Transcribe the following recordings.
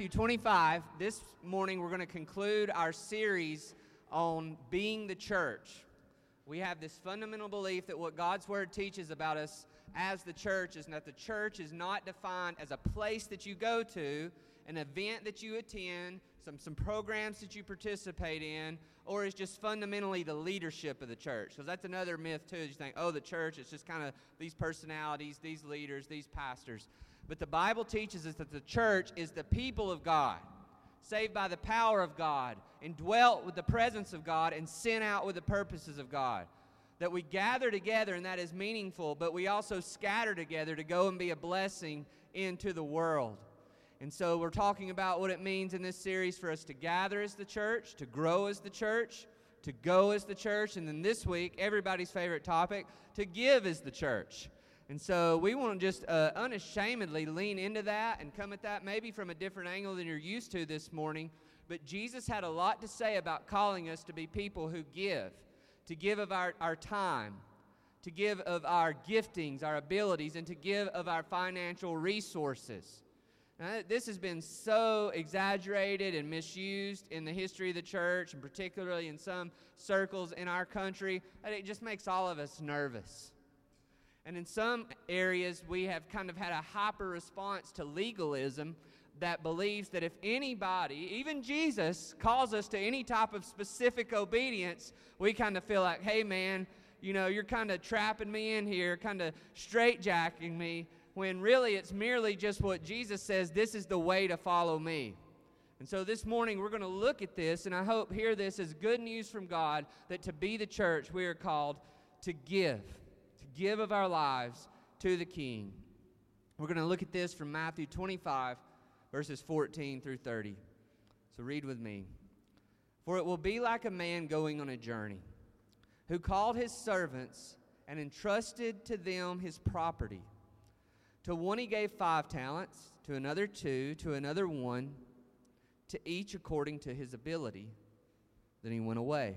Matthew 25, this morning we're going to conclude our series on being the church. We have this fundamental belief that what God's Word teaches about us as the church is that the church is not defined as a place that you go to, an event that you attend, some, some programs that you participate in, or is just fundamentally the leadership of the church. Because that's another myth, too. You think, oh, the church, it's just kind of these personalities, these leaders, these pastors. But the Bible teaches us that the church is the people of God, saved by the power of God, and dwelt with the presence of God, and sent out with the purposes of God. That we gather together and that is meaningful, but we also scatter together to go and be a blessing into the world. And so we're talking about what it means in this series for us to gather as the church, to grow as the church, to go as the church, and then this week, everybody's favorite topic, to give as the church. And so we want to just uh, unashamedly lean into that and come at that maybe from a different angle than you're used to this morning. But Jesus had a lot to say about calling us to be people who give, to give of our, our time, to give of our giftings, our abilities, and to give of our financial resources. Now, this has been so exaggerated and misused in the history of the church, and particularly in some circles in our country, that it just makes all of us nervous. And in some areas, we have kind of had a hyper response to legalism that believes that if anybody, even Jesus, calls us to any type of specific obedience, we kind of feel like, hey, man, you know, you're kind of trapping me in here, kind of straitjacking me, when really it's merely just what Jesus says this is the way to follow me. And so this morning we're going to look at this, and I hope hear this as good news from God that to be the church, we are called to give give of our lives to the King. We're going to look at this from Matthew 25, verses 14 through 30. So read with me. For it will be like a man going on a journey, who called his servants and entrusted to them his property. To one he gave five talents, to another two, to another one, to each according to his ability. Then he went away.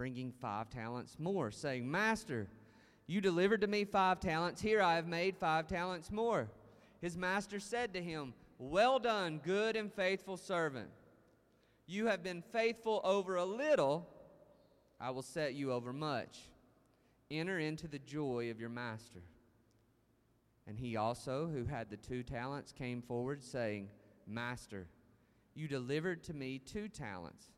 bringing five talents more, saying, Master, you delivered to me five talents. Here I have made five talents more. His master said to him, Well done, good and faithful servant. You have been faithful over a little, I will set you over much. Enter into the joy of your master. And he also, who had the two talents, came forward, saying, Master, you delivered to me two talents.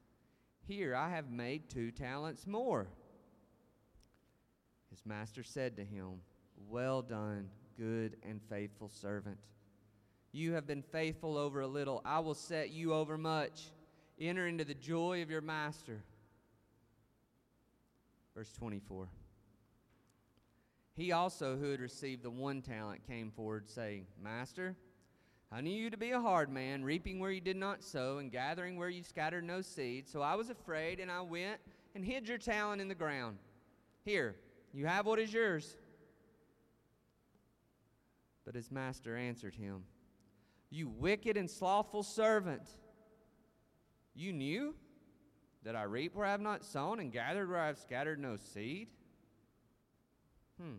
Here I have made two talents more. His master said to him, Well done, good and faithful servant. You have been faithful over a little. I will set you over much. Enter into the joy of your master. Verse 24. He also, who had received the one talent, came forward, saying, Master, I knew you to be a hard man, reaping where you did not sow, and gathering where you scattered no seed. So I was afraid, and I went and hid your talent in the ground. Here, you have what is yours. But his master answered him, You wicked and slothful servant, you knew that I reap where I have not sown, and gathered where I have scattered no seed? Hmm.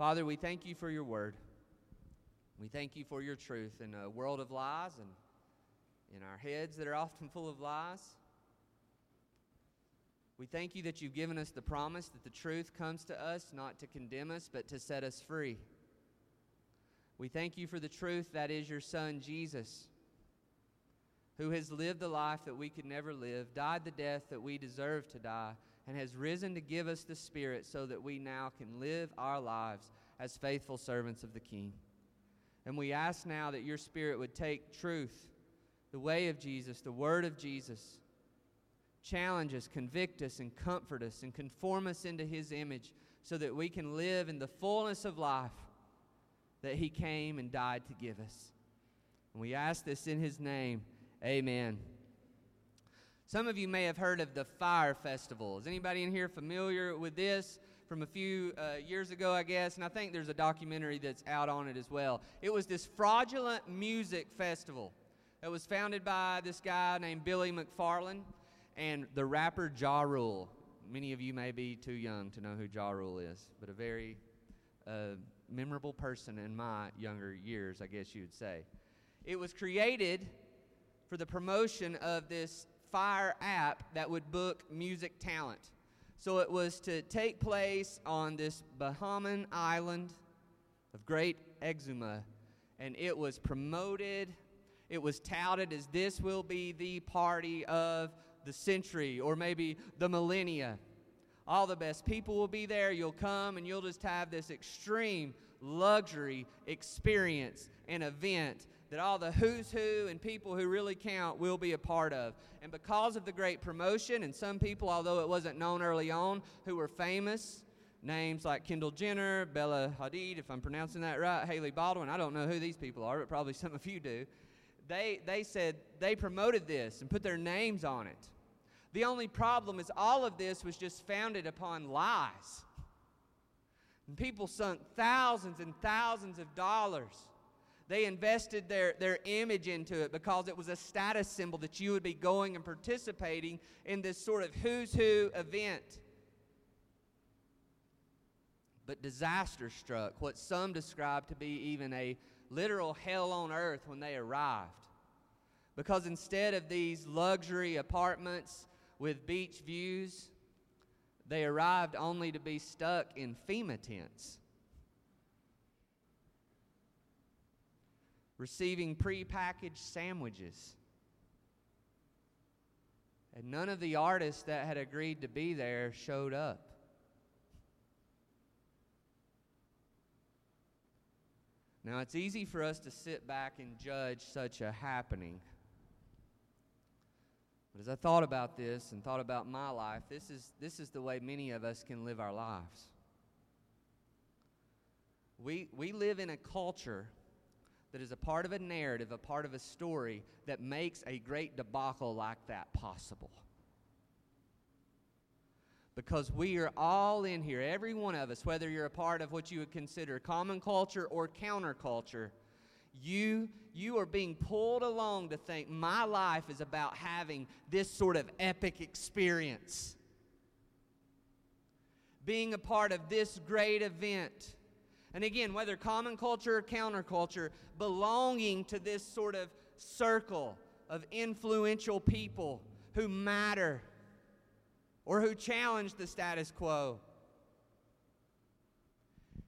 Father, we thank you for your word. We thank you for your truth in a world of lies and in our heads that are often full of lies. We thank you that you've given us the promise that the truth comes to us not to condemn us, but to set us free. We thank you for the truth that is your Son, Jesus, who has lived the life that we could never live, died the death that we deserve to die, and has risen to give us the Spirit so that we now can live our lives as faithful servants of the King. And we ask now that your Spirit would take truth, the way of Jesus, the word of Jesus, challenge us, convict us, and comfort us, and conform us into his image so that we can live in the fullness of life that he came and died to give us. And we ask this in his name. Amen. Some of you may have heard of the Fyre Festival. Is anybody in here familiar with this? From a few uh, years ago, I guess, and I think there's a documentary that's out on it as well. It was this fraudulent music festival that was founded by this guy named Billy McFarland and the rapper Ja Rule. Many of you may be too young to know who Ja Rule is, but a very uh, memorable person in my younger years, I guess you would say. It was created for the promotion of this Fyre app that would book music talent. So it was to take place on this Bahamian island of Great Exuma, and it was promoted. It was touted as this will be the party of the century or maybe the millennia. All the best people will be there. You'll come and you'll just have this extreme luxury experience and event that all the who's who and people who really count will be a part of. And because of the great promotion, and some people, although it wasn't known early on, who were famous, names like Kendall Jenner, Bella Hadid, if I'm pronouncing that right, Hailey Baldwin, I don't know who these people are, but probably some of you do. They, they said they promoted this and put their names on it. The only problem is all of this was just founded upon lies. And people sunk thousands and thousands of dollars. They invested their, their image into it because it was a status symbol that you would be going and participating in this sort of who's who event. But disaster struck, what some describe to be even a literal hell on earth when they arrived. Because instead of these luxury apartments with beach views, they arrived only to be stuck in FEMA tents, receiving prepackaged sandwiches. And none of the artists that had agreed to be there showed up. Now, it's easy for us to sit back and judge such a happening. But as I thought about this and thought about my life, this is, this is the way many of us can live our lives. We, we live in a culture that is a part of a narrative, a part of a story that makes a great debacle like that possible because we are all in here, every one of us, whether you're a part of what you would consider common culture or counterculture, you you are being pulled along to think my life is about having this sort of epic experience. Being a part of this great event. And again, whether common culture or counterculture, belonging to this sort of circle of influential people who matter or who challenge the status quo.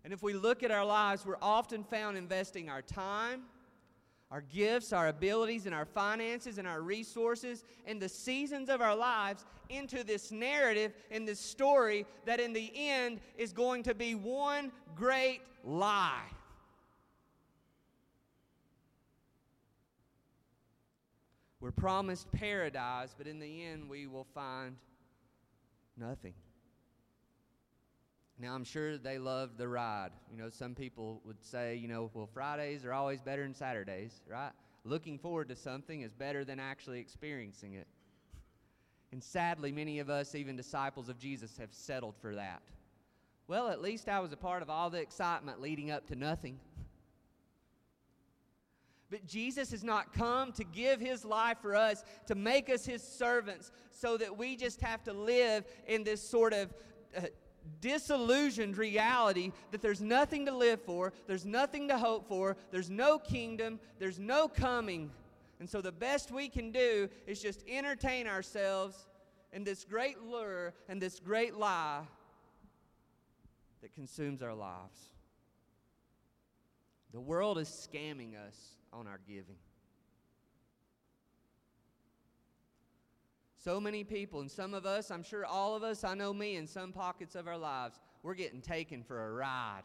And if we look at our lives, we're often found investing our time, our gifts, our abilities, and our finances and our resources and the seasons of our lives into this narrative and this story that in the end is going to be one great lie. We're promised paradise, but in the end, we will find Nothing. Now, I'm sure they loved the ride. You know, some people would say, you know, well, Fridays are always better than Saturdays, right? Looking forward to something is better than actually experiencing it. And sadly, many of us, even disciples of Jesus, have settled for that. Well, at least I was a part of all the excitement leading up to nothing. But Jesus has not come to give his life for us, to make us his servants, so that we just have to live in this sort of uh, disillusioned reality that there's nothing to live for, there's nothing to hope for, there's no kingdom, there's no coming. And so the best we can do is just entertain ourselves in this great lure and this great lie that consumes our lives. The world is scamming us on our giving. So many people, and some of us, I'm sure all of us, I know me, in some pockets of our lives, we're getting taken for a ride.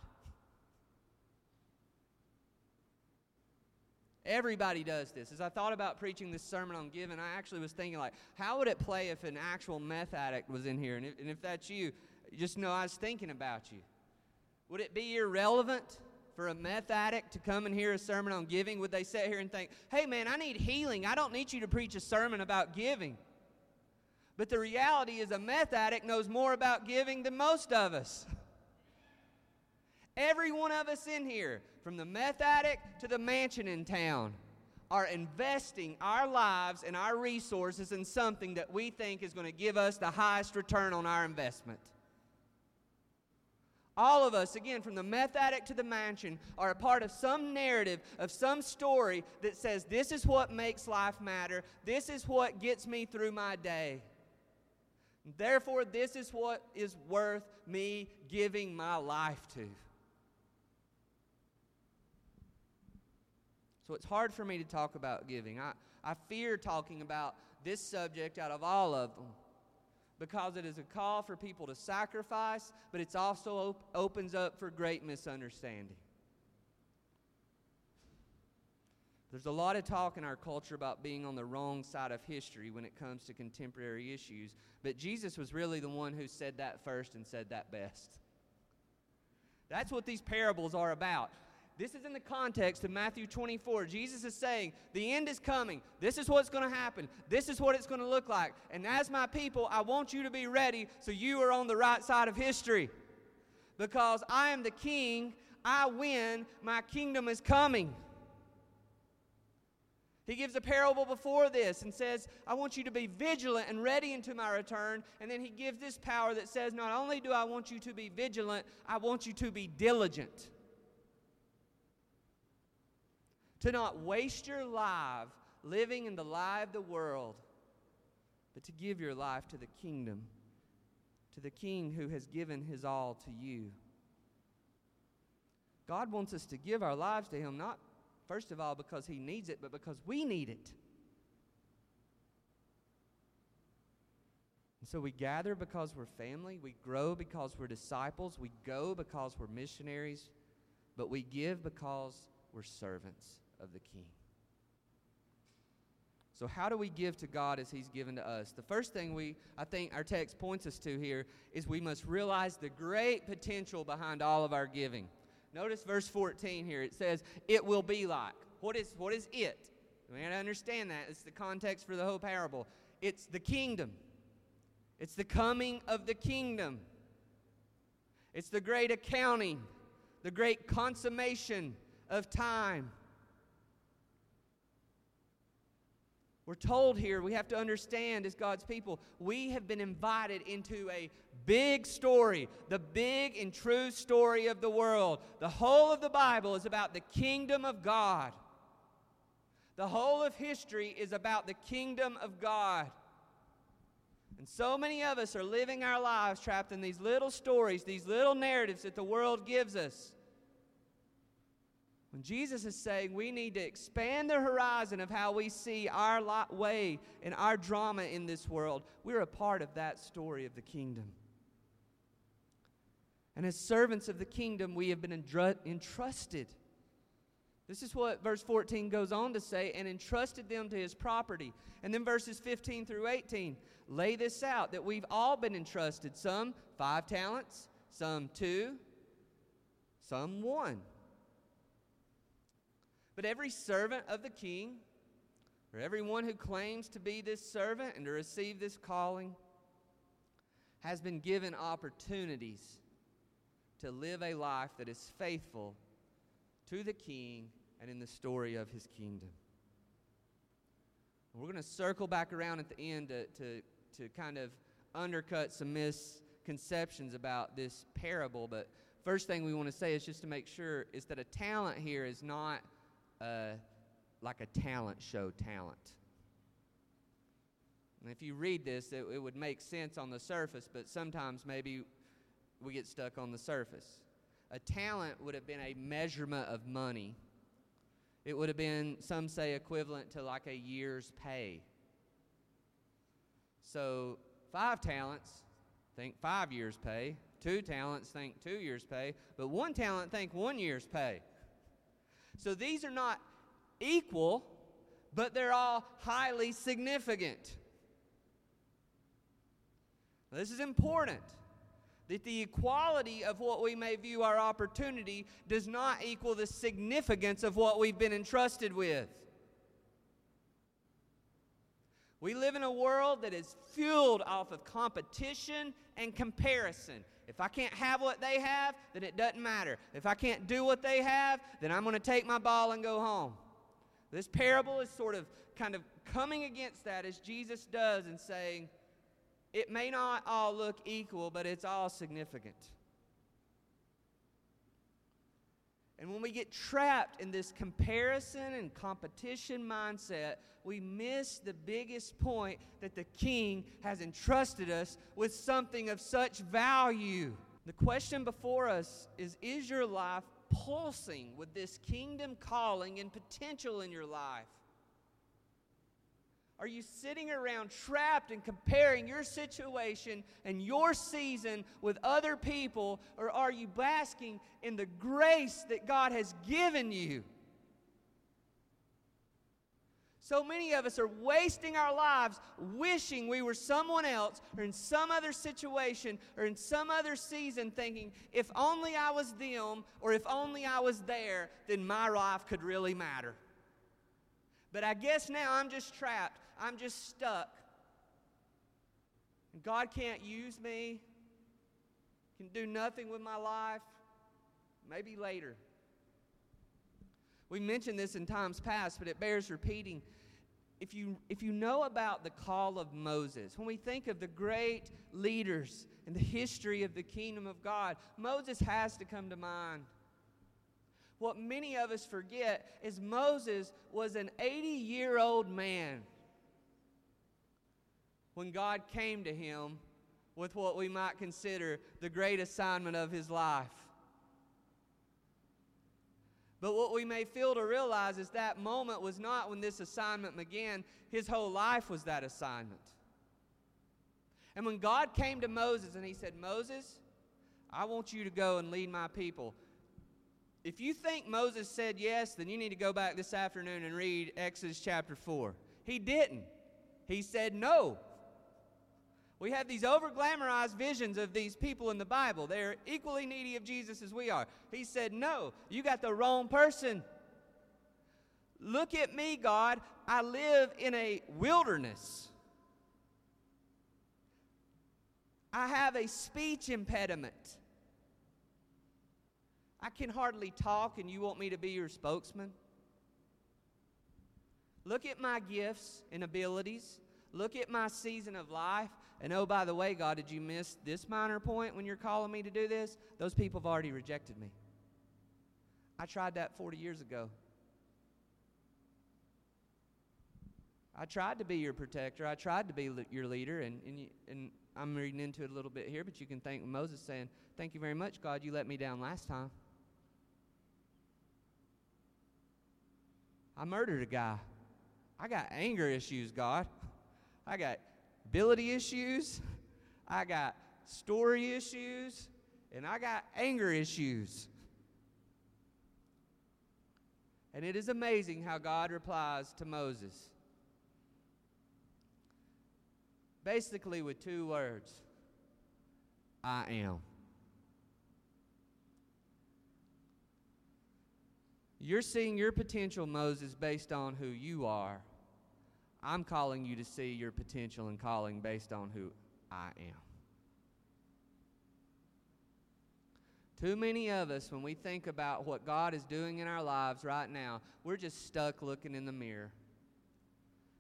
Everybody does this. As I thought about preaching this sermon on giving, I actually was thinking, like, how would it play if an actual meth addict was in here? And if, and if that's you, just know I was thinking about you. Would it be irrelevant for a meth addict to come and hear a sermon on giving? Would they sit here and think, hey, man, I need healing. I don't need you to preach a sermon about giving? But the reality is, a meth addict knows more about giving than most of us. Every one of us in here, from the meth addict to the mansion in town, are investing our lives and our resources in something that we think is going to give us the highest return on our investment. All of us, again, from the meth addict to the mansion, are a part of some narrative, of some story that says, This is what makes life matter. This is what gets me through my day. Therefore, this is what is worth me giving my life to. So it's hard for me to talk about giving. I, I fear talking about this subject out of all of them because it is a call for people to sacrifice, but it also op- opens up for great misunderstanding. There's a lot of talk in our culture about being on the wrong side of history when it comes to contemporary issues, but Jesus was really the one who said that first and said that best. That's what these parables are about. This is in the context of Matthew 24. Jesus is saying, The end is coming. This is what's going to happen. This is what it's going to look like. And as my people, I want you to be ready so you are on the right side of history. Because I am the king, I win, my kingdom is coming. He gives a parable before this and says, I want you to be vigilant and ready into my return. And then he gives this power that says, Not only do I want you to be vigilant, I want you to be diligent to not waste your life living in the lie of the world, but to give your life to the kingdom, to the King who has given his all to you. God wants us to give our lives to Him, not first of all because He needs it, but because we need it. And so we gather because we're family, we grow because we're disciples, we go because we're missionaries, but we give because we're servants of the King. So, how do we give to God as He's given to us? The first thing we, I think, our text points us to here is we must realize the great potential behind all of our giving. Notice verse 14 here. It says, It will be like. What is, what is it? We got to understand that. It's the context for the whole parable. It's the kingdom, it's the coming of the kingdom, it's the great accounting, the great consummation of time. We're told here, we have to understand as God's people, we have been invited into a big story, the big and true story of the world. The whole of the Bible is about the kingdom of God. The whole of history is about the kingdom of God. And so many of us are living our lives trapped in these little stories, these little narratives that the world gives us. When Jesus is saying we need to expand the horizon of how we see our way and our drama in this world, we're a part of that story of the kingdom. And as servants of the kingdom, we have been entrusted. This is what verse 14 goes on to say, and entrusted them to his property. And then verses 15 through 18 lay this out that we've all been entrusted some five talents, some two, some one. But every servant of the king, or everyone who claims to be this servant and to receive this calling, has been given opportunities to live a life that is faithful to the king and in the story of his kingdom. We're going to circle back around at the end to, to, to kind of undercut some misconceptions about this parable. But first thing we want to say is just to make sure is that a talent here is not like a talent show talent. And if you read this, it, it would make sense on the surface, but sometimes maybe we get stuck on the surface. A talent would have been a measurement of money. It would have been, some say, equivalent to like a year's pay. So, five talents, think five years' pay. Two talents, think two years' pay. But one talent, think one year's pay. So these are not equal, but they're all highly significant. This is important that the equality of what we may view our opportunity does not equal the significance of what we've been entrusted with. We live in a world that is fueled off of competition and comparison. If I can't have what they have, then it doesn't matter. If I can't do what they have, then I'm going to take my ball and go home. This parable is sort of kind of coming against that as Jesus does and saying, it may not all look equal, but it's all significant. And when we get trapped in this comparison and competition mindset, we miss the biggest point that the king has entrusted us with something of such value. The question before us is Is your life pulsing with this kingdom calling and potential in your life? Are you sitting around trapped and comparing your situation and your season with other people, or are you basking in the grace that God has given you? So many of us are wasting our lives wishing we were someone else or in some other situation or in some other season, thinking, if only I was them or if only I was there, then my life could really matter. But I guess now I'm just trapped I'm just stuck. And God can't use me, can do nothing with my life. Maybe later. We mentioned this in times past, but it bears repeating. If you, if you know about the call of Moses, when we think of the great leaders in the history of the kingdom of God, Moses has to come to mind. What many of us forget is Moses was an 80 year old man when God came to him with what we might consider the great assignment of his life. But what we may fail to realize is that moment was not when this assignment began, his whole life was that assignment. And when God came to Moses and he said, Moses, I want you to go and lead my people. If you think Moses said yes, then you need to go back this afternoon and read Exodus chapter 4. He didn't. He said no. We have these over glamorized visions of these people in the Bible. They're equally needy of Jesus as we are. He said, No, you got the wrong person. Look at me, God. I live in a wilderness. I have a speech impediment. I can hardly talk, and you want me to be your spokesman? Look at my gifts and abilities. Look at my season of life. And oh, by the way, God, did you miss this minor point when you're calling me to do this? Those people have already rejected me. I tried that 40 years ago. I tried to be your protector. I tried to be your leader, and, and, you, and I'm reading into it a little bit here, but you can thank Moses saying, Thank you very much, God, you let me down last time. I murdered a guy. I got anger issues, God. I got ability issues, I got story issues, and I got anger issues. And it is amazing how God replies to Moses. Basically, with two words I am. You're seeing your potential, Moses, based on who you are I'm calling you to see your potential and calling based on who I am. Too many of us, when we think about what God is doing in our lives right now, we're just stuck looking in the mirror.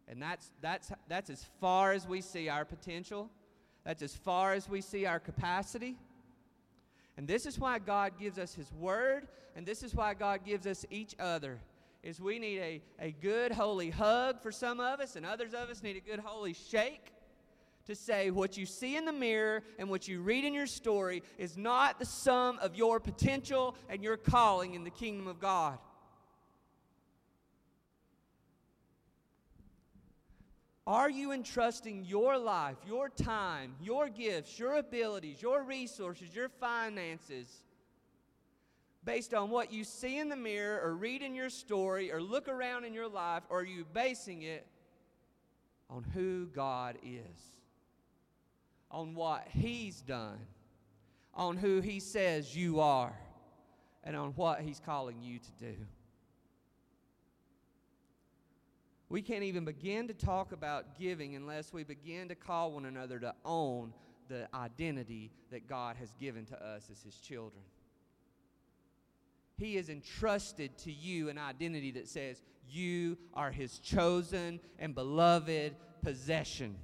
And that's, that's, that's as far as we see our potential, that's as far as we see our capacity. And this is why God gives us His Word, and this is why God gives us each other is we need a, a good holy hug for some of us, and others of us need a good holy shake to say what you see in the mirror and what you read in your story is not the sum of your potential and your calling in the kingdom of God. Are you entrusting your life, your time, your gifts, your abilities, your resources, your finances based on what you see in the mirror or read in your story or look around in your life, or are you basing it on who God is, on what He's done, on who He says you are, and on what He's calling you to do? We can't even begin to talk about giving unless we begin to call one another to own the identity that God has given to us as His children. He has entrusted to you an identity that says you are His chosen and beloved possession.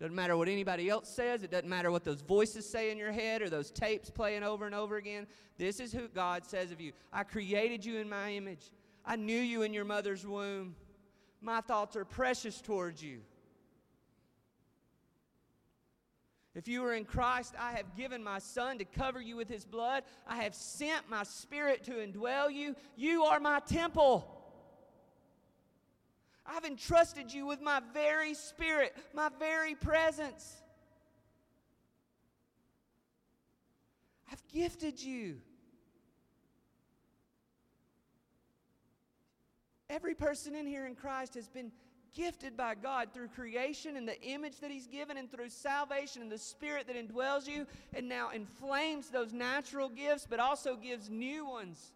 Doesn't matter what anybody else says. It doesn't matter what those voices say in your head or those tapes playing over and over again. This is who God says of you. I created you in my image. I knew you in your mother's womb. My thoughts are precious towards you. If you are in Christ, I have given my Son to cover you with His blood. I have sent my Spirit to indwell you. You are my temple. I've entrusted you with my very Spirit, my very presence. I've gifted you. Every person in here in Christ has been gifted by God through creation and the image that He's given, and through salvation and the Spirit that indwells you, and now inflames those natural gifts, but also gives new ones.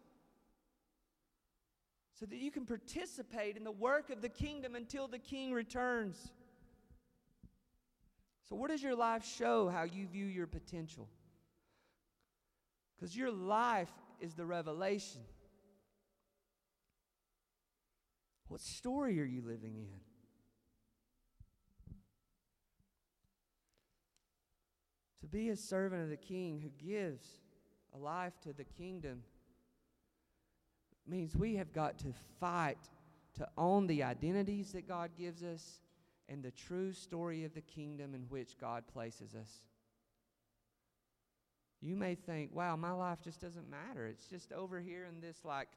So that you can participate in the work of the kingdom until the King returns. So, what does your life show how you view your potential? Because your life is the revelation. What story are you living in? To be a servant of the king who gives a life to the kingdom means we have got to fight to own the identities that God gives us and the true story of the kingdom in which God places us. You may think, wow, my life just doesn't matter. It's just over here in this like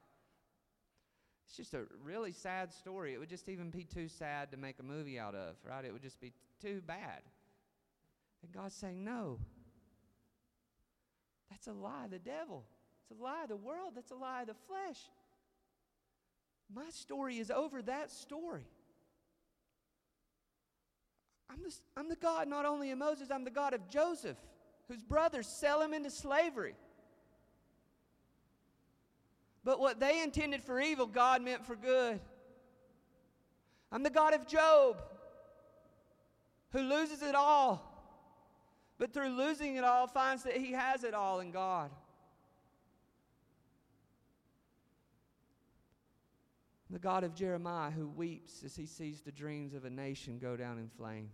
it's just a really sad story. It would just even be too sad to make a movie out of, right? It would just be too bad. And God's saying, no. That's a lie, the devil. It's a lie, of the world. That's a lie, of the flesh. My story is over that story. I'm the, I'm the God not only of Moses, I'm the God of Joseph, whose brothers sell him into slavery. But what they intended for evil, God meant for good. I'm the God of Job, who loses it all, but through losing it all, finds that he has it all in God. The God of Jeremiah, who weeps as he sees the dreams of a nation go down in flames.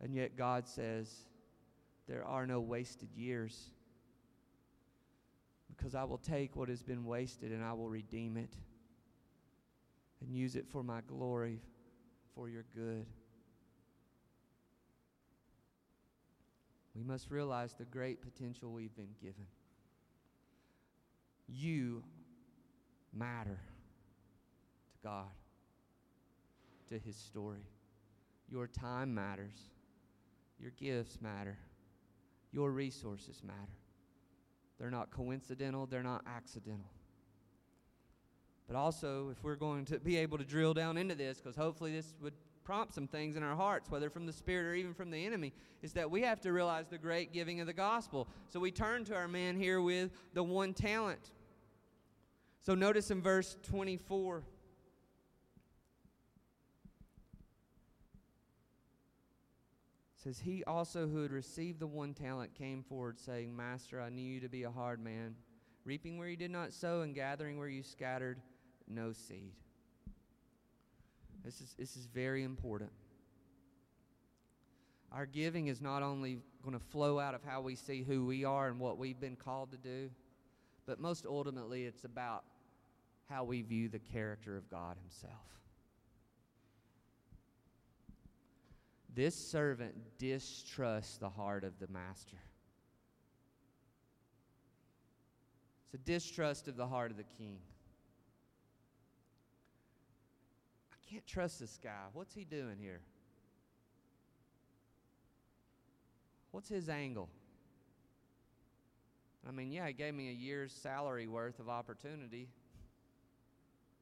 And yet God says, There are no wasted years because I will take what has been wasted and I will redeem it and use it for my glory, for your good. We must realize the great potential we've been given. You matter to God, to His story. Your time matters. Your gifts matter. Your resources matter. They're not coincidental, they're not accidental. But also, if we're going to be able to drill down into this, because hopefully this would prompt some things in our hearts, whether from the Spirit or even from the enemy, is that we have to realize the great giving of the gospel. So we turn to our man here with the one talent. So notice in verse 24. says, He also who had received the one talent came forward, saying, Master, I knew you to be a hard man, reaping where you did not sow and gathering where you scattered no seed. This is, this is very important. Our giving is not only going to flow out of how we see who we are and what we've been called to do, but most ultimately, it's about how we view the character of God Himself. This servant distrusts the heart of the master. It's a distrust of the heart of the king. Can't trust this guy. What's he doing here? What's his angle? I mean, yeah, he gave me a year's salary worth of opportunity,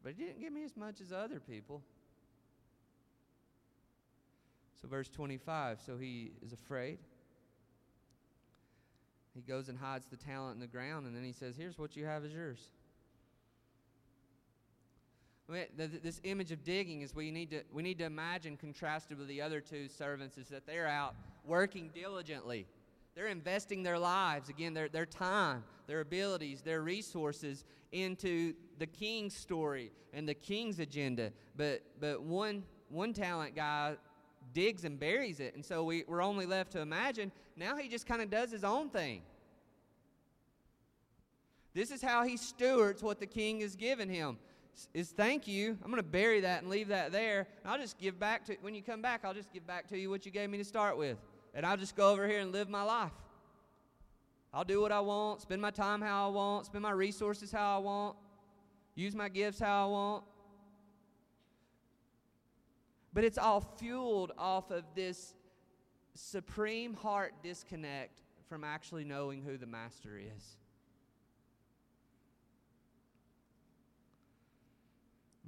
but he didn't give me as much as other people. So, verse 25 so he is afraid. He goes and hides the talent in the ground, and then he says, Here's what you have is yours. This image of digging is we need to we need to imagine contrasted with the other two servants is that they're out working diligently. They're investing their lives, again, their, their time, their abilities, their resources into the king's story and the king's agenda. But but one one talent guy digs and buries it. And so we, we're only left to imagine now he just kind of does his own thing. This is how he stewards what the king has given him. Is thank you. I'm going to bury that and leave that there. I'll just give back to when you come back. I'll just give back to you what you gave me to start with, and I'll just go over here and live my life. I'll do what I want, spend my time how I want, spend my resources how I want, use my gifts how I want. But it's all fueled off of this supreme heart disconnect from actually knowing who the master is.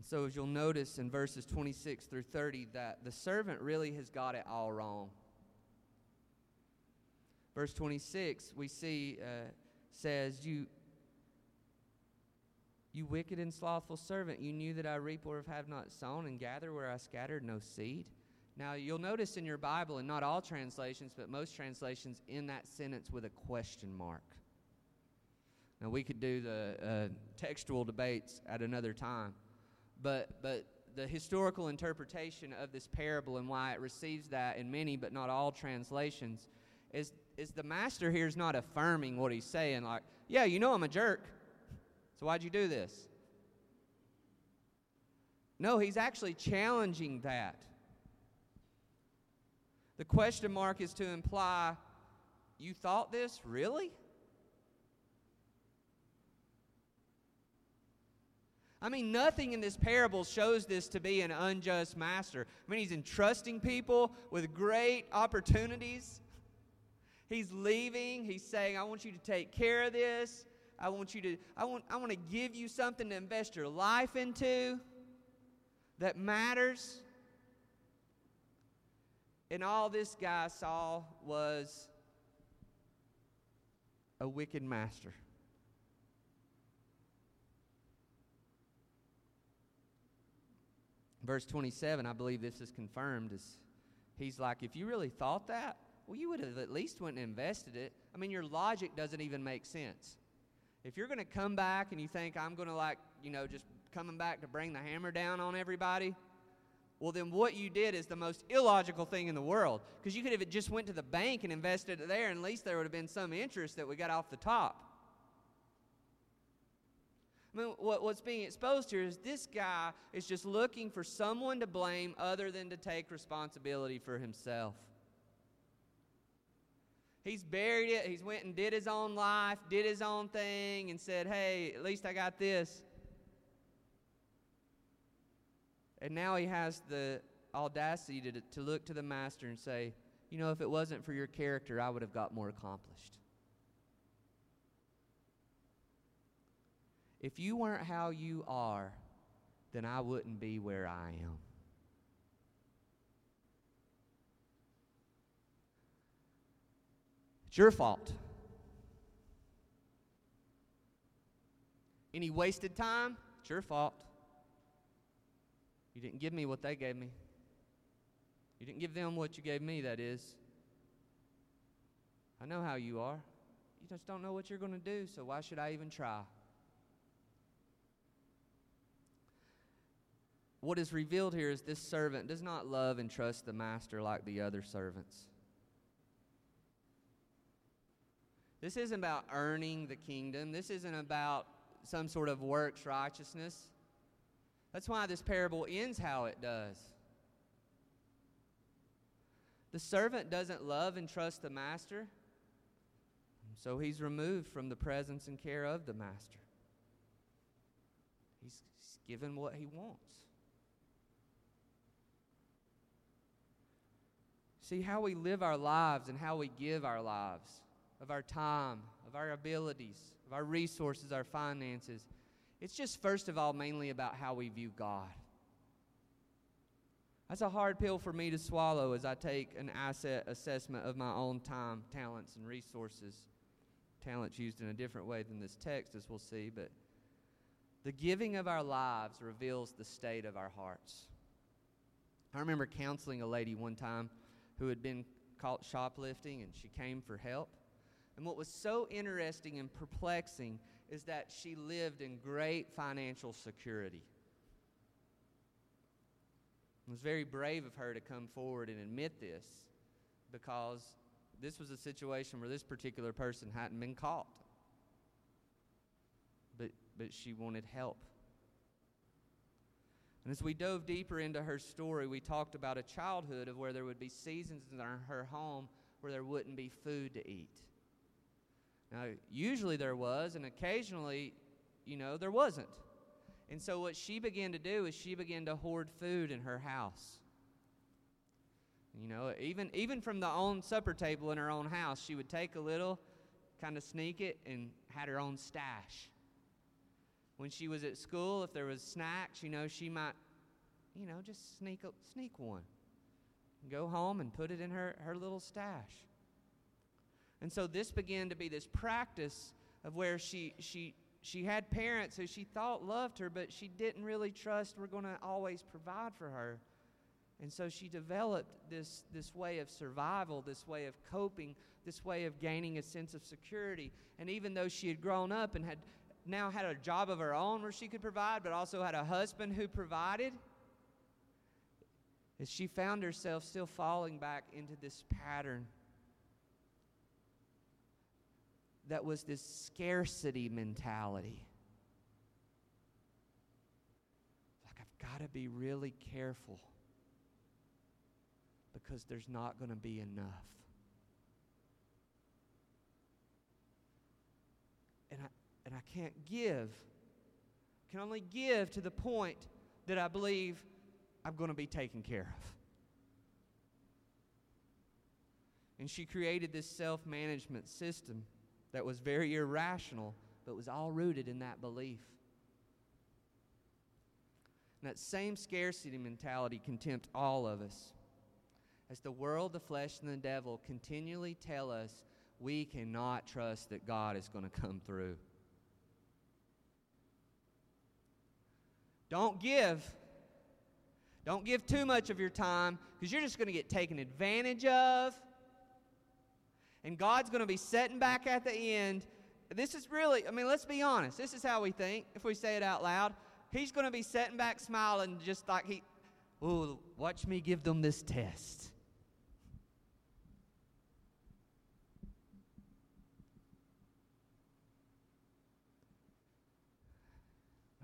So, as you'll notice in verses 26 through 30, that the servant really has got it all wrong. Verse 26, we see, uh, says, You you wicked and slothful servant, you knew that I reap where I have not sown and gather where I scattered no seed. Now, you'll notice in your Bible, and not all translations, but most translations, in that sentence with a question mark. Now, we could do the uh, textual debates at another time, but, but the historical interpretation of this parable and why it receives that in many, but not all translations, is, is the master here is not affirming what he's saying, like, yeah, you know I'm a jerk. So why'd you do this? No, he's actually challenging that. The question mark is to imply, you thought this? Really? I mean, nothing in this parable shows this to be an unjust master. I mean, he's entrusting people with great opportunities. He's leaving. He's saying, I want you to take care of this. I want you to, I want, I want to give you something to invest your life into that matters. And all this guy saw was a wicked master. Verse 27, I believe this is confirmed, is he's like, if you really thought that, well, you would have at least went and invested it. I mean, your logic doesn't even make sense. If you're going to come back and you think I'm going to, like, you know, just coming back to bring the hammer down on everybody, well, then what you did is the most illogical thing in the world. Because you could have just went to the bank and invested it there, and at least there would have been some interest that we got off the top. I mean, what, what's being exposed here is this guy is just looking for someone to blame other than to take responsibility for himself. He's buried it. He's went and did his own life, did his own thing, and said, hey, at least I got this. And now he has the audacity to, to look to the master and say, you know, if it wasn't for your character, I would have got more accomplished. If you weren't how you are, then I wouldn't be where I am. It's your fault. Any wasted time? It's your fault. You didn't give me what they gave me. You didn't give them what you gave me, that is. I know how you are. You just don't know what you're going to do, so why should I even try? What is revealed here is this servant does not love and trust the master like the other servants. This isn't about earning the kingdom. This isn't about some sort of works righteousness. That's why this parable ends how it does. The servant doesn't love and trust the master, so he's removed from the presence and care of the master. He's, given what he wants. See, how we live our lives and how we give our lives, of our time, of our abilities, of our resources, our finances, it's just first of all mainly about how we view God. That's a hard pill for me to swallow as I take an asset assessment of my own time, talents, and resources. Talents used in a different way than this text, as we'll see, but the giving of our lives reveals the state of our hearts. I remember counseling a lady one time who had been caught shoplifting and she came for help. And what was so interesting and perplexing is that she lived in great financial security. It was very brave of her to come forward and admit this because this was a situation where this particular person hadn't been caught. But, but she wanted help. And as we dove deeper into her story, we talked about a childhood of where there would be seasons in her home where there wouldn't be food to eat. Now, usually there was, and occasionally, you know, there wasn't. And so what she began to do is she began to hoard food in her house. You know, even even from the own supper table in her own house, she would take a little, kind of sneak it, and had her own stash. When she was at school, if there was snacks, you know, she might, you know, just sneak sneak one. Go home and put it in her, her little stash. And so this began to be this practice of where she she she had parents who she thought loved her, but she didn't really trust were going to always provide for her. And so she developed this, this way of survival, this way of coping, this way of gaining a sense of security. And even though she had grown up and had now had a job of her own where she could provide, but also had a husband who provided, as she found herself still falling back into this pattern that was this scarcity mentality. Like, I've got to be really careful because there's not going to be enough. And I, and I can't give. I can only give to the point that I believe I'm going to be taken care of. And she created this self management system that was very irrational, but was all rooted in that belief. And that same scarcity mentality can tempt all of us. As the world, the flesh, and the devil continually tell us we cannot trust that God is going to come through. Don't give. Don't give too much of your time because you're just going to get taken advantage of and God's going to be setting back at the end. This is really, I mean, let's be honest. This is how we think if we say it out loud. He's going to be sitting back smiling just like he, oh, watch me give them this test.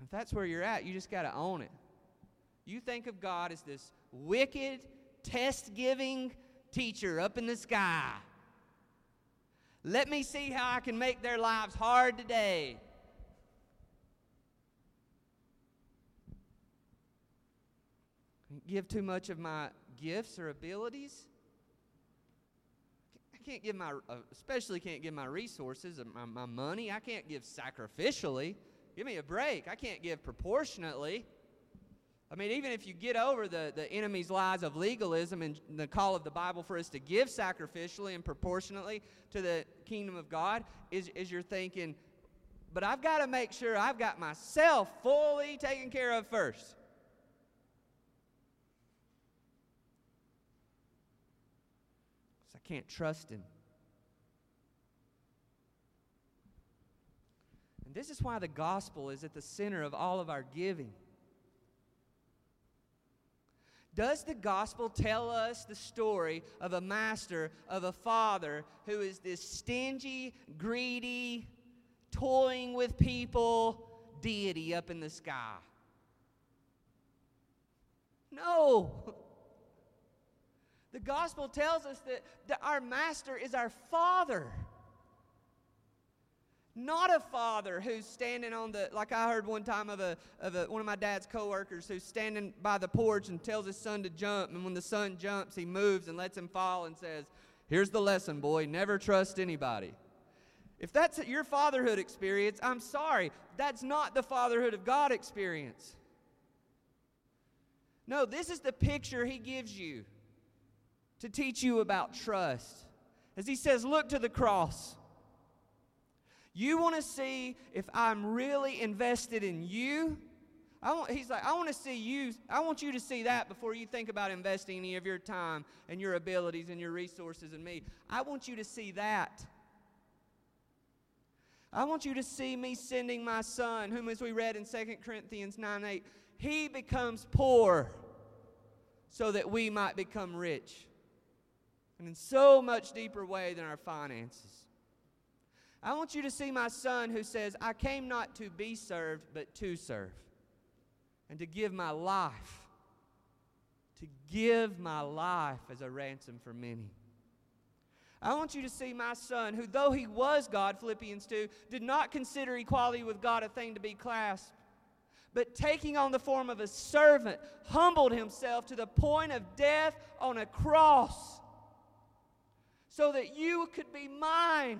If that's where you're at, you just got to own it. You think of God as this wicked, test giving teacher up in the sky let me see how I can make their lives hard today. Give too much of my gifts or abilities. I can't give my, uh, especially can't give my resources, my, my money. I can't give sacrificially. Give me a break. I can't give proportionately. I mean, even if you get over the, the enemy's lies of legalism and the call of the Bible for us to give sacrificially and proportionately to the kingdom of God, is, is you're thinking, but I've got to make sure I've got myself fully taken care of first. I can't trust him. And this is why the gospel is at the center of all of our giving. Does the gospel tell us the story of a master, of a father who is this stingy, greedy, toying with people deity up in the sky? No. The gospel tells us that, that our master is our father. Not a father who's standing on the, like I heard one time of, a, of a, one of my dad's coworkers who's standing by the porch and tells his son to jump. And when the son jumps, he moves and lets him fall and says, Here's the lesson, boy never trust anybody. If that's your fatherhood experience, I'm sorry. That's not the fatherhood of God experience. No, this is the picture he gives you to teach you about trust. As he says, Look to the cross. You want to see if I'm really invested in you? Want, he's like, I want to see you. I want you to see that before you think about investing any of your time and your abilities and your resources in me. I want you to see that. I want you to see me sending my son, whom, as we read in 2 Corinthians 9 8, he becomes poor so that we might become rich. And in so much deeper way than our finances. I want you to see my son who says, I came not to be served, but to serve, and to give my life, to give my life as a ransom for many. I want you to see my son, who, though he was God, Philippians 2, did not consider equality with God a thing to be clasped, but taking on the form of a servant, humbled himself to the point of death on a cross, so that you could be mine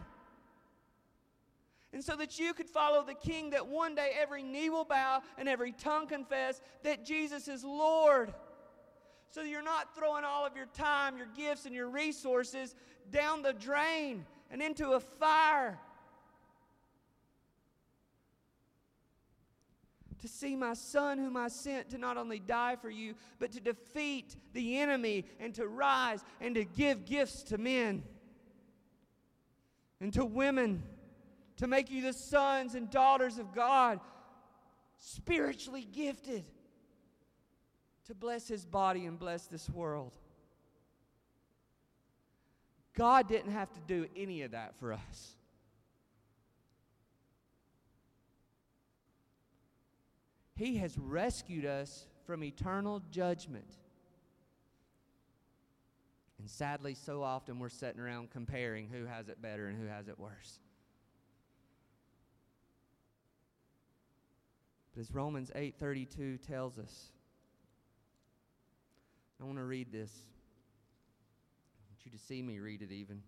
and so that you could follow the King, that one day every knee will bow and every tongue confess that Jesus is Lord. So you're not throwing all of your time, your gifts, and your resources down the drain and into a fire. To see my son, whom I sent to not only die for you, but to defeat the enemy and to rise and to give gifts to men and to women to make you the sons and daughters of God, spiritually gifted to bless his body and bless this world. God didn't have to do any of that for us. He has rescued us from eternal judgment. And sadly, so often we're sitting around comparing who has it better and who has it worse. As Romans 8:32 tells us, I want to read this. I want you to see me read it even.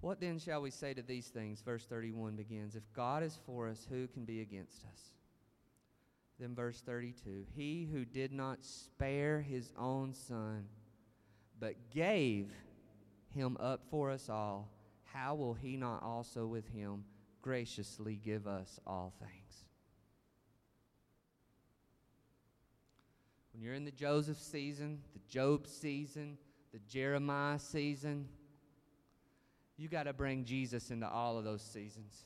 What then shall we say to these things? Verse 31 begins If God is for us, who can be against us? Then verse 32 He who did not spare his own son, but gave him up for us all how will he not also with him graciously give us all things? When you're in the Joseph season, the Job season, the Jeremiah season, you got to bring Jesus into all of those seasons.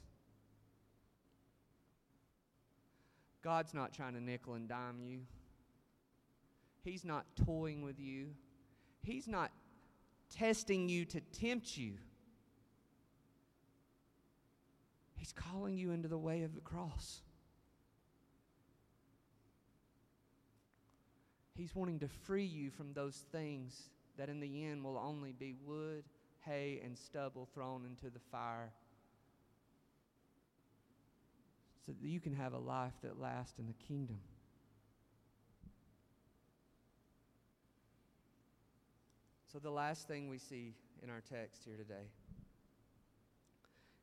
God's not trying to nickel and dime you. He's not toying with you. He's not testing you to tempt you. He's calling you into the way of the cross. He's wanting to free you from those things that in the end will only be wood, hay, and stubble thrown into the fire so that you can have a life that lasts in the kingdom. So, the last thing we see in our text here today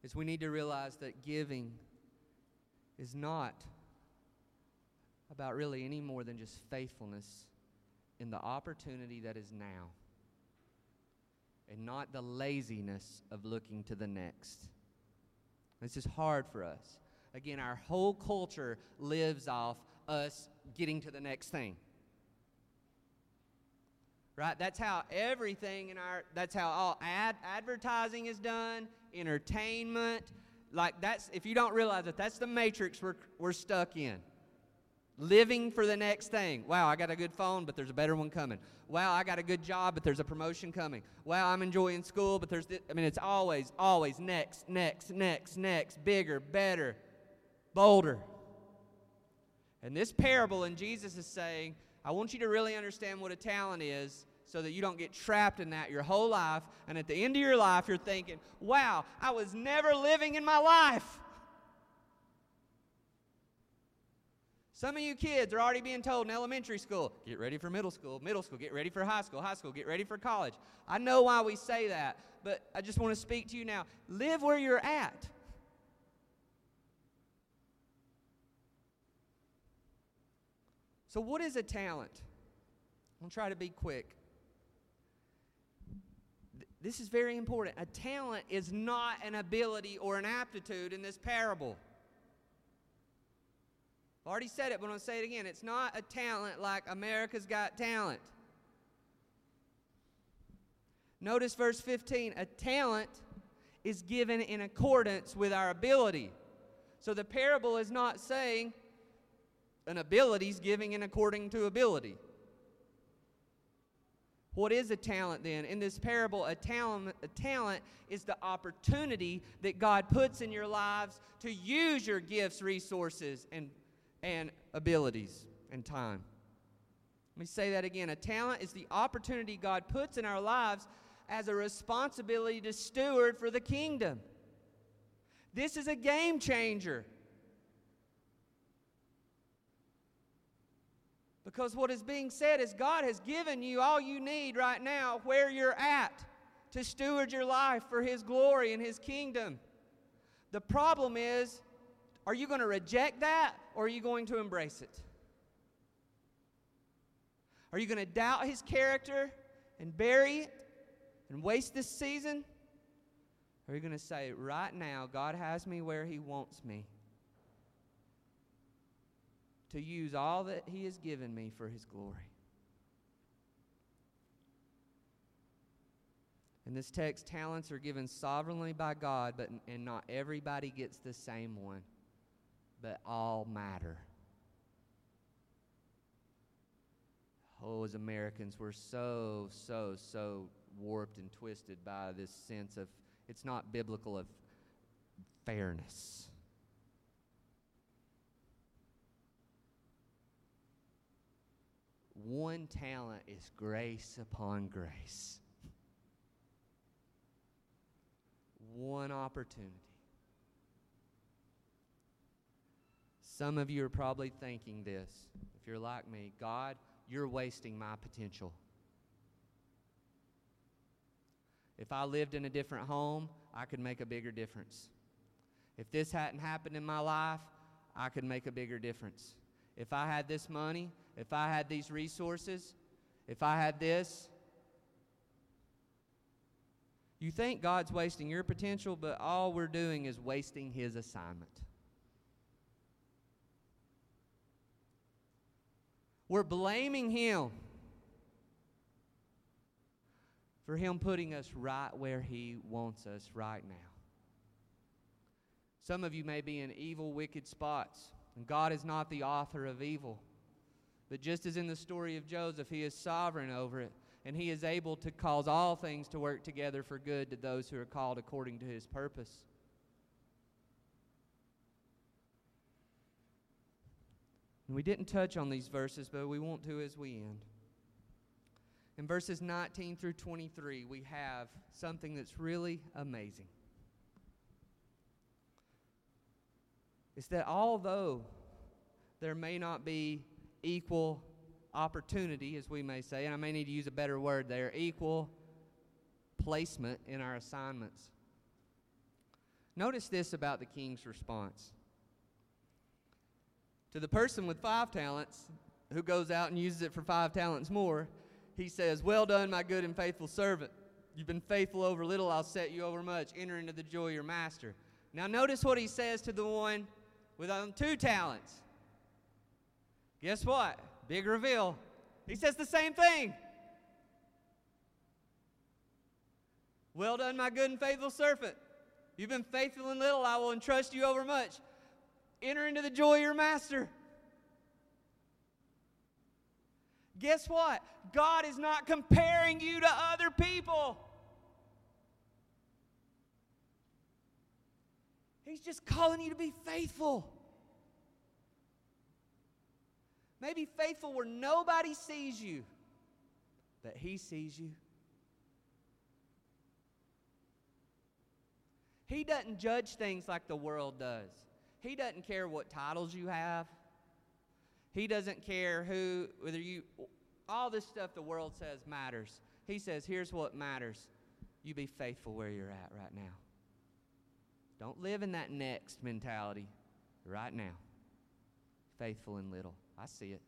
is we need to realize that giving is not about really any more than just faithfulness in the opportunity that is now and not the laziness of looking to the next. This is hard for us. Again, our whole culture lives off us getting to the next thing. Right? That's how everything in our that's how all ad advertising is done entertainment. Like that's, if you don't realize it, that's the matrix we're, we're stuck in. Living for the next thing. Wow, I got a good phone, but there's a better one coming. Wow, I got a good job, but there's a promotion coming. Wow, I'm enjoying school, but there's, I mean, it's always, always next, next, next, next, bigger, better, bolder. And this parable, and Jesus is saying, I want you to really understand what a talent is so that you don't get trapped in that your whole life. And at the end of your life, you're thinking, wow, I was never living in my life. Some of you kids are already being told in elementary school, get ready for middle school, middle school, get ready for high school, high school, get ready for college. I know why we say that, but I just want to speak to you now. Live where you're at. So, what is a talent? To try to be quick. This is very important. A talent is not an ability or an aptitude in this parable. I've already said it, but I'm going to say it again. It's not a talent like America's Got Talent. Notice verse 15 a talent is given in accordance with our ability. So the parable is not saying an ability is giving in according to ability. What is a talent then? In this parable, a talent, a talent is the opportunity that God puts in your lives to use your gifts, resources, and and abilities and time. Let me say that again. A talent is the opportunity God puts in our lives as a responsibility to steward for the kingdom. This is a game changer. Because what is being said is God has given you all you need right now where you're at to steward your life for His glory and His kingdom. The problem is are you going to reject that or are you going to embrace it? Are you going to doubt his character and bury it and waste this season? Or are you going to say, right now, God has me where he wants me to use all that he has given me for his glory? In this text, talents are given sovereignly by God, but and not everybody gets the same one but all matter. Oh, as Americans, we're so, so, so warped and twisted by this sense of it's not biblical of fairness. One talent is grace upon grace. One opportunity. Some of you are probably thinking this. If you're like me, God, you're wasting my potential. If I lived in a different home, I could make a bigger difference. If this hadn't happened in my life, I could make a bigger difference. If I had this money, if I had these resources, if I had this, you think God's wasting your potential, but all we're doing is wasting His assignment. We're blaming Him for Him putting us right where He wants us right now. Some of you may be in evil, wicked spots, and God is not the author of evil. But just as in the story of Joseph, He is sovereign over it, and He is able to cause all things to work together for good to those who are called according to His purpose. And we didn't touch on these verses, but we want to as we end. In verses 19 through 23, we have something that's really amazing. It's that although there may not be equal opportunity, as we may say, and I may need to use a better word there, equal placement in our assignments. Notice this about the king's response. To the person with five talents who goes out and uses it for five talents more, he says, Well done, my good and faithful servant. You've been faithful over little, I'll set you over much. Enter into the joy of your master. Now, notice what he says to the one with um, two talents. Guess what? Big reveal. He says the same thing. Well done, my good and faithful servant. You've been faithful in little, I will entrust you over much. Enter into the joy of your master. Guess what? God is not comparing you to other people. He's just calling you to be faithful. Maybe faithful where nobody sees you. that He sees you. He doesn't judge things like the world does. He doesn't care what titles you have. He doesn't care who, whether you, all this stuff the world says matters. He says, here's what matters. You be faithful where you're at right now. Don't live in that next mentality right now. Faithful in little. I see it.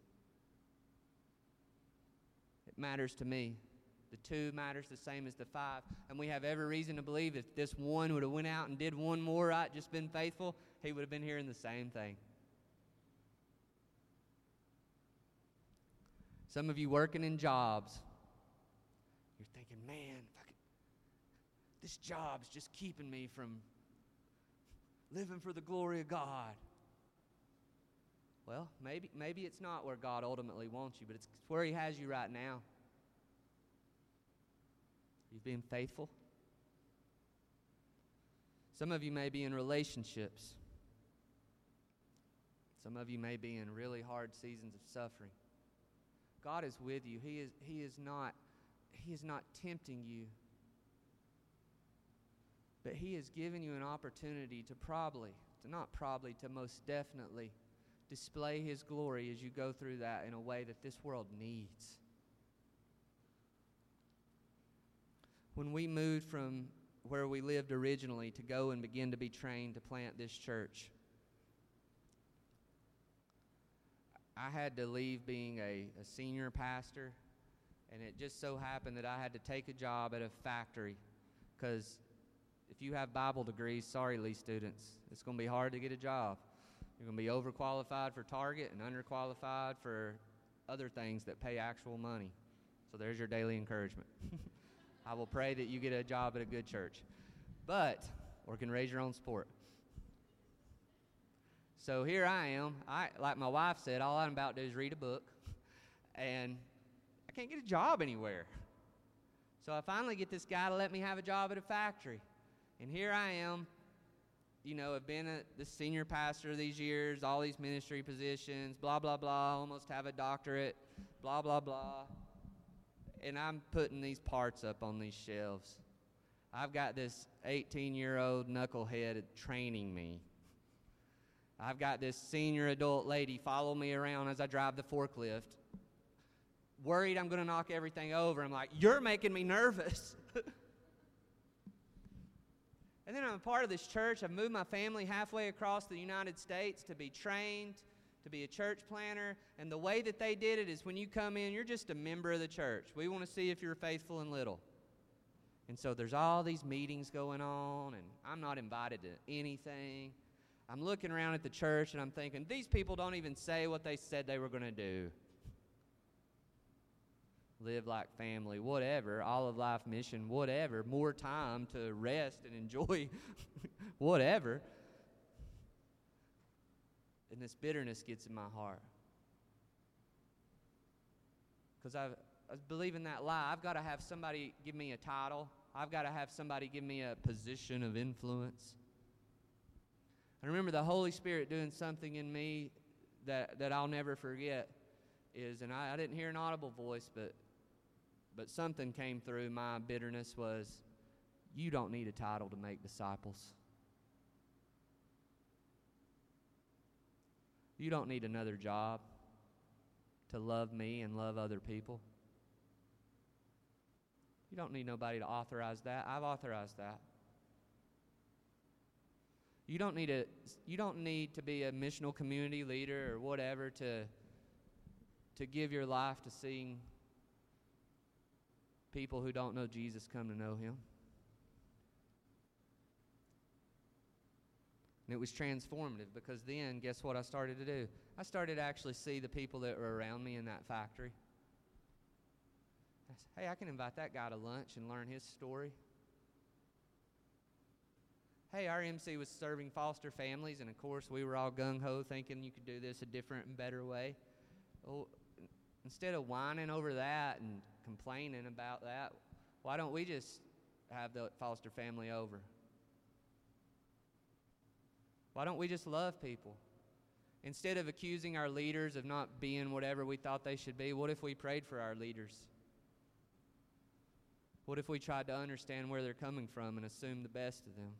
It matters to me. The two matters the same as the five. And we have every reason to believe if this one would have went out and did one more right, just been faithful, he would have been hearing the same thing. Some of you working in jobs, you're thinking, man, this job's just keeping me from living for the glory of God. Well, maybe, maybe it's not where God ultimately wants you, but it's where He has you right now. You've been faithful. Some of you may be in relationships. Some of you may be in really hard seasons of suffering. God is with you. He is, he is, not, he is not tempting you. But He has given you an opportunity to probably, to not probably, to most definitely display His glory as you go through that in a way that this world needs. When we moved from where we lived originally to go and begin to be trained to plant this church, I had to leave being a, a senior pastor, and it just so happened that I had to take a job at a factory because if you have Bible degrees, sorry, Lee students, it's going to be hard to get a job. You're going to be overqualified for Target and underqualified for other things that pay actual money. So there's your daily encouragement. I will pray that you get a job at a good church, but or can raise your own support. So here I am. I like my wife said, all I'm about to do is read a book, and I can't get a job anywhere. So I finally get this guy to let me have a job at a factory. And here I am, you know, have been a, the senior pastor these years, all these ministry positions, blah, blah, blah, almost have a doctorate, blah, blah, blah. And I'm putting these parts up on these shelves. I've got this 18 year old knucklehead training me. I've got this senior adult lady follow me around as I drive the forklift, worried I'm going to knock everything over. I'm like, You're making me nervous. And then I'm a part of this church. I've moved my family halfway across the United States to be trained, to be a church planter. And the way that they did it is when you come in, you're just a member of the church. We want to see if you're faithful and little. And so there's all these meetings going on, and I'm not invited to anything. I'm looking around at the church and I'm thinking, these people don't even say what they said they were going to do live like family, whatever, all of life mission, whatever, more time to rest and enjoy, whatever. And this bitterness gets in my heart. Because I believe in that lie. I've got to have somebody give me a title, I've got to have somebody give me a position of influence. I remember the Holy Spirit doing something in me that, that I'll never forget is, and I, I didn't hear an audible voice, but but something came through my bitterness was you don't need a title to make disciples. You don't need another job to love me and love other people. You don't need nobody to authorize that. I've authorized that. You don't need a you don't need to be a missional community leader or whatever to to give your life to seeing people who don't know Jesus come to know him. And it was transformative because then, guess what I started to do? I started to actually see the people that were around me in that factory. I said, hey, I can invite that guy to lunch and learn his story. Hey, our MC was serving foster families, and of course, we were all gung ho thinking you could do this a different and better way. Well, instead of whining over that and complaining about that, why don't we just have the foster family over? Why don't we just love people? Instead of accusing our leaders of not being whatever we thought they should be, what if we prayed for our leaders? What if we tried to understand where they're coming from and assume the best of them?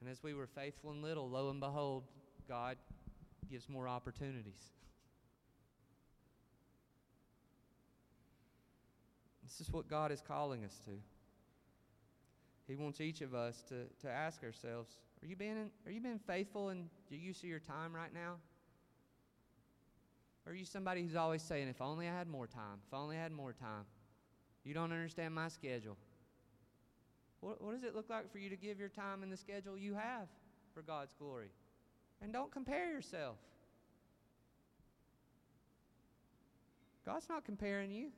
And as we were faithful in little, lo and behold, God gives more opportunities. This is what God is calling us to. He wants each of us to, to ask ourselves, are you being are you being faithful in the use of your time right now? Or are you somebody who's always saying, if only I had more time, if only I had more time? You don't understand my schedule. What, what does it look like for you to give your time in the schedule you have for God's glory? And don't compare yourself. God's not comparing you.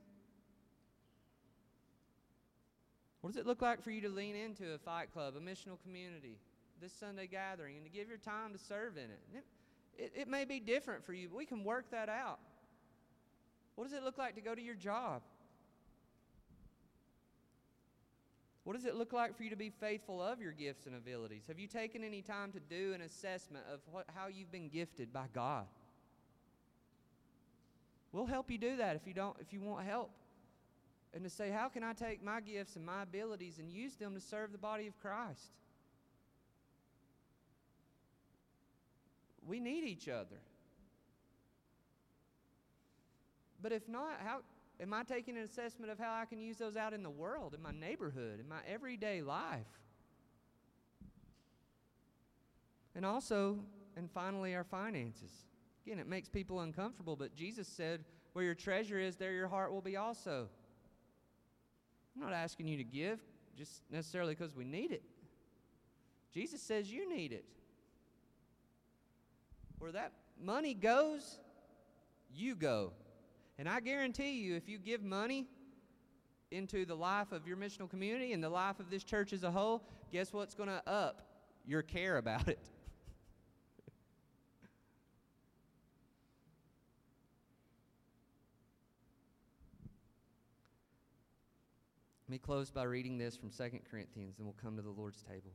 What does it look like for you to lean into a fight club, a missional community, this Sunday gathering, and to give your time to serve in it? It, it, it may be different for you, but we can work that out. What does it look like to go to your job? What does it look like for you to be faithful of your gifts and abilities? Have you taken any time to do an assessment of what, how you've been gifted by God? We'll help you do that if you don't if you want help and to say, how can I take my gifts and my abilities and use them to serve the body of Christ? We need each other. But if not, how am I taking an assessment of how I can use those out in the world, in my neighborhood, in my everyday life? And also, and finally, our finances. Again, it makes people uncomfortable, but Jesus said, Where your treasure is, there your heart will be also. I'm not asking you to give just necessarily because we need it. Jesus says you need it. Where that money goes, you go. And I guarantee you, if you give money into the life of your missional community and the life of this church as a whole, guess what's going to up your care about it? Let me close by reading this from 2 Corinthians, and we'll come to the Lord's table.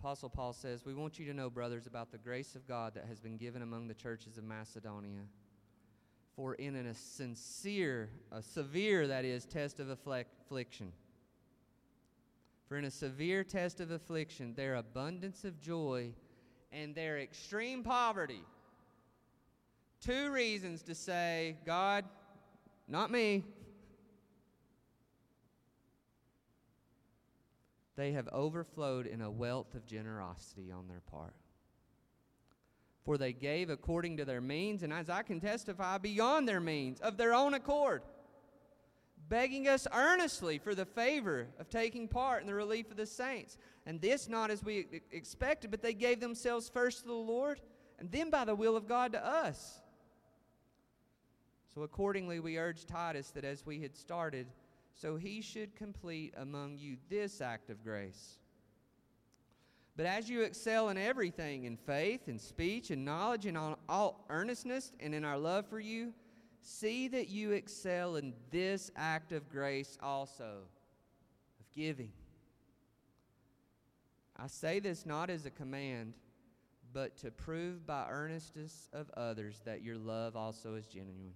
Apostle Paul says, We want you to know, brothers, about the grace of God that has been given among the churches of Macedonia. For in a sincere, a severe, that is, test of affliction, for in a severe test of affliction, their abundance of joy and their extreme poverty. Two reasons to say, God, not me. They have overflowed in a wealth of generosity on their part. For they gave according to their means, and as I can testify, beyond their means, of their own accord, begging us earnestly for the favor of taking part in the relief of the saints. And this not as we expected, but they gave themselves first to the Lord, and then by the will of God to us. So accordingly, we urge Titus that as we had started, so he should complete among you this act of grace. But as you excel in everything, in faith, in speech, in knowledge, on all earnestness, and in our love for you, see that you excel in this act of grace also, of giving. I say this not as a command, but to prove by earnestness of others that your love also is genuine.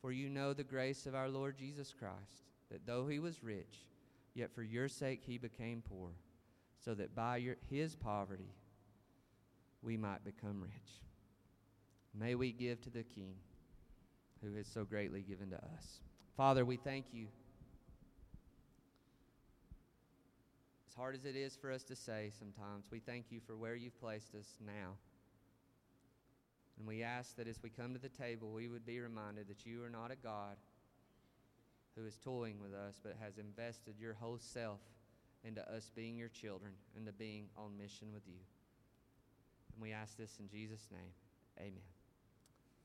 For you know the grace of our Lord Jesus Christ, that though he was rich, yet for your sake he became poor, so that by your, his poverty we might become rich. May we give to the King who has so greatly given to us. Father, we thank you. As hard as it is for us to say sometimes, we thank you for where you've placed us now. And we ask that as we come to the table, we would be reminded that you are not a God who is toying with us, but has invested your whole self into us being your children and to being on mission with you. And we ask this in Jesus' name. Amen.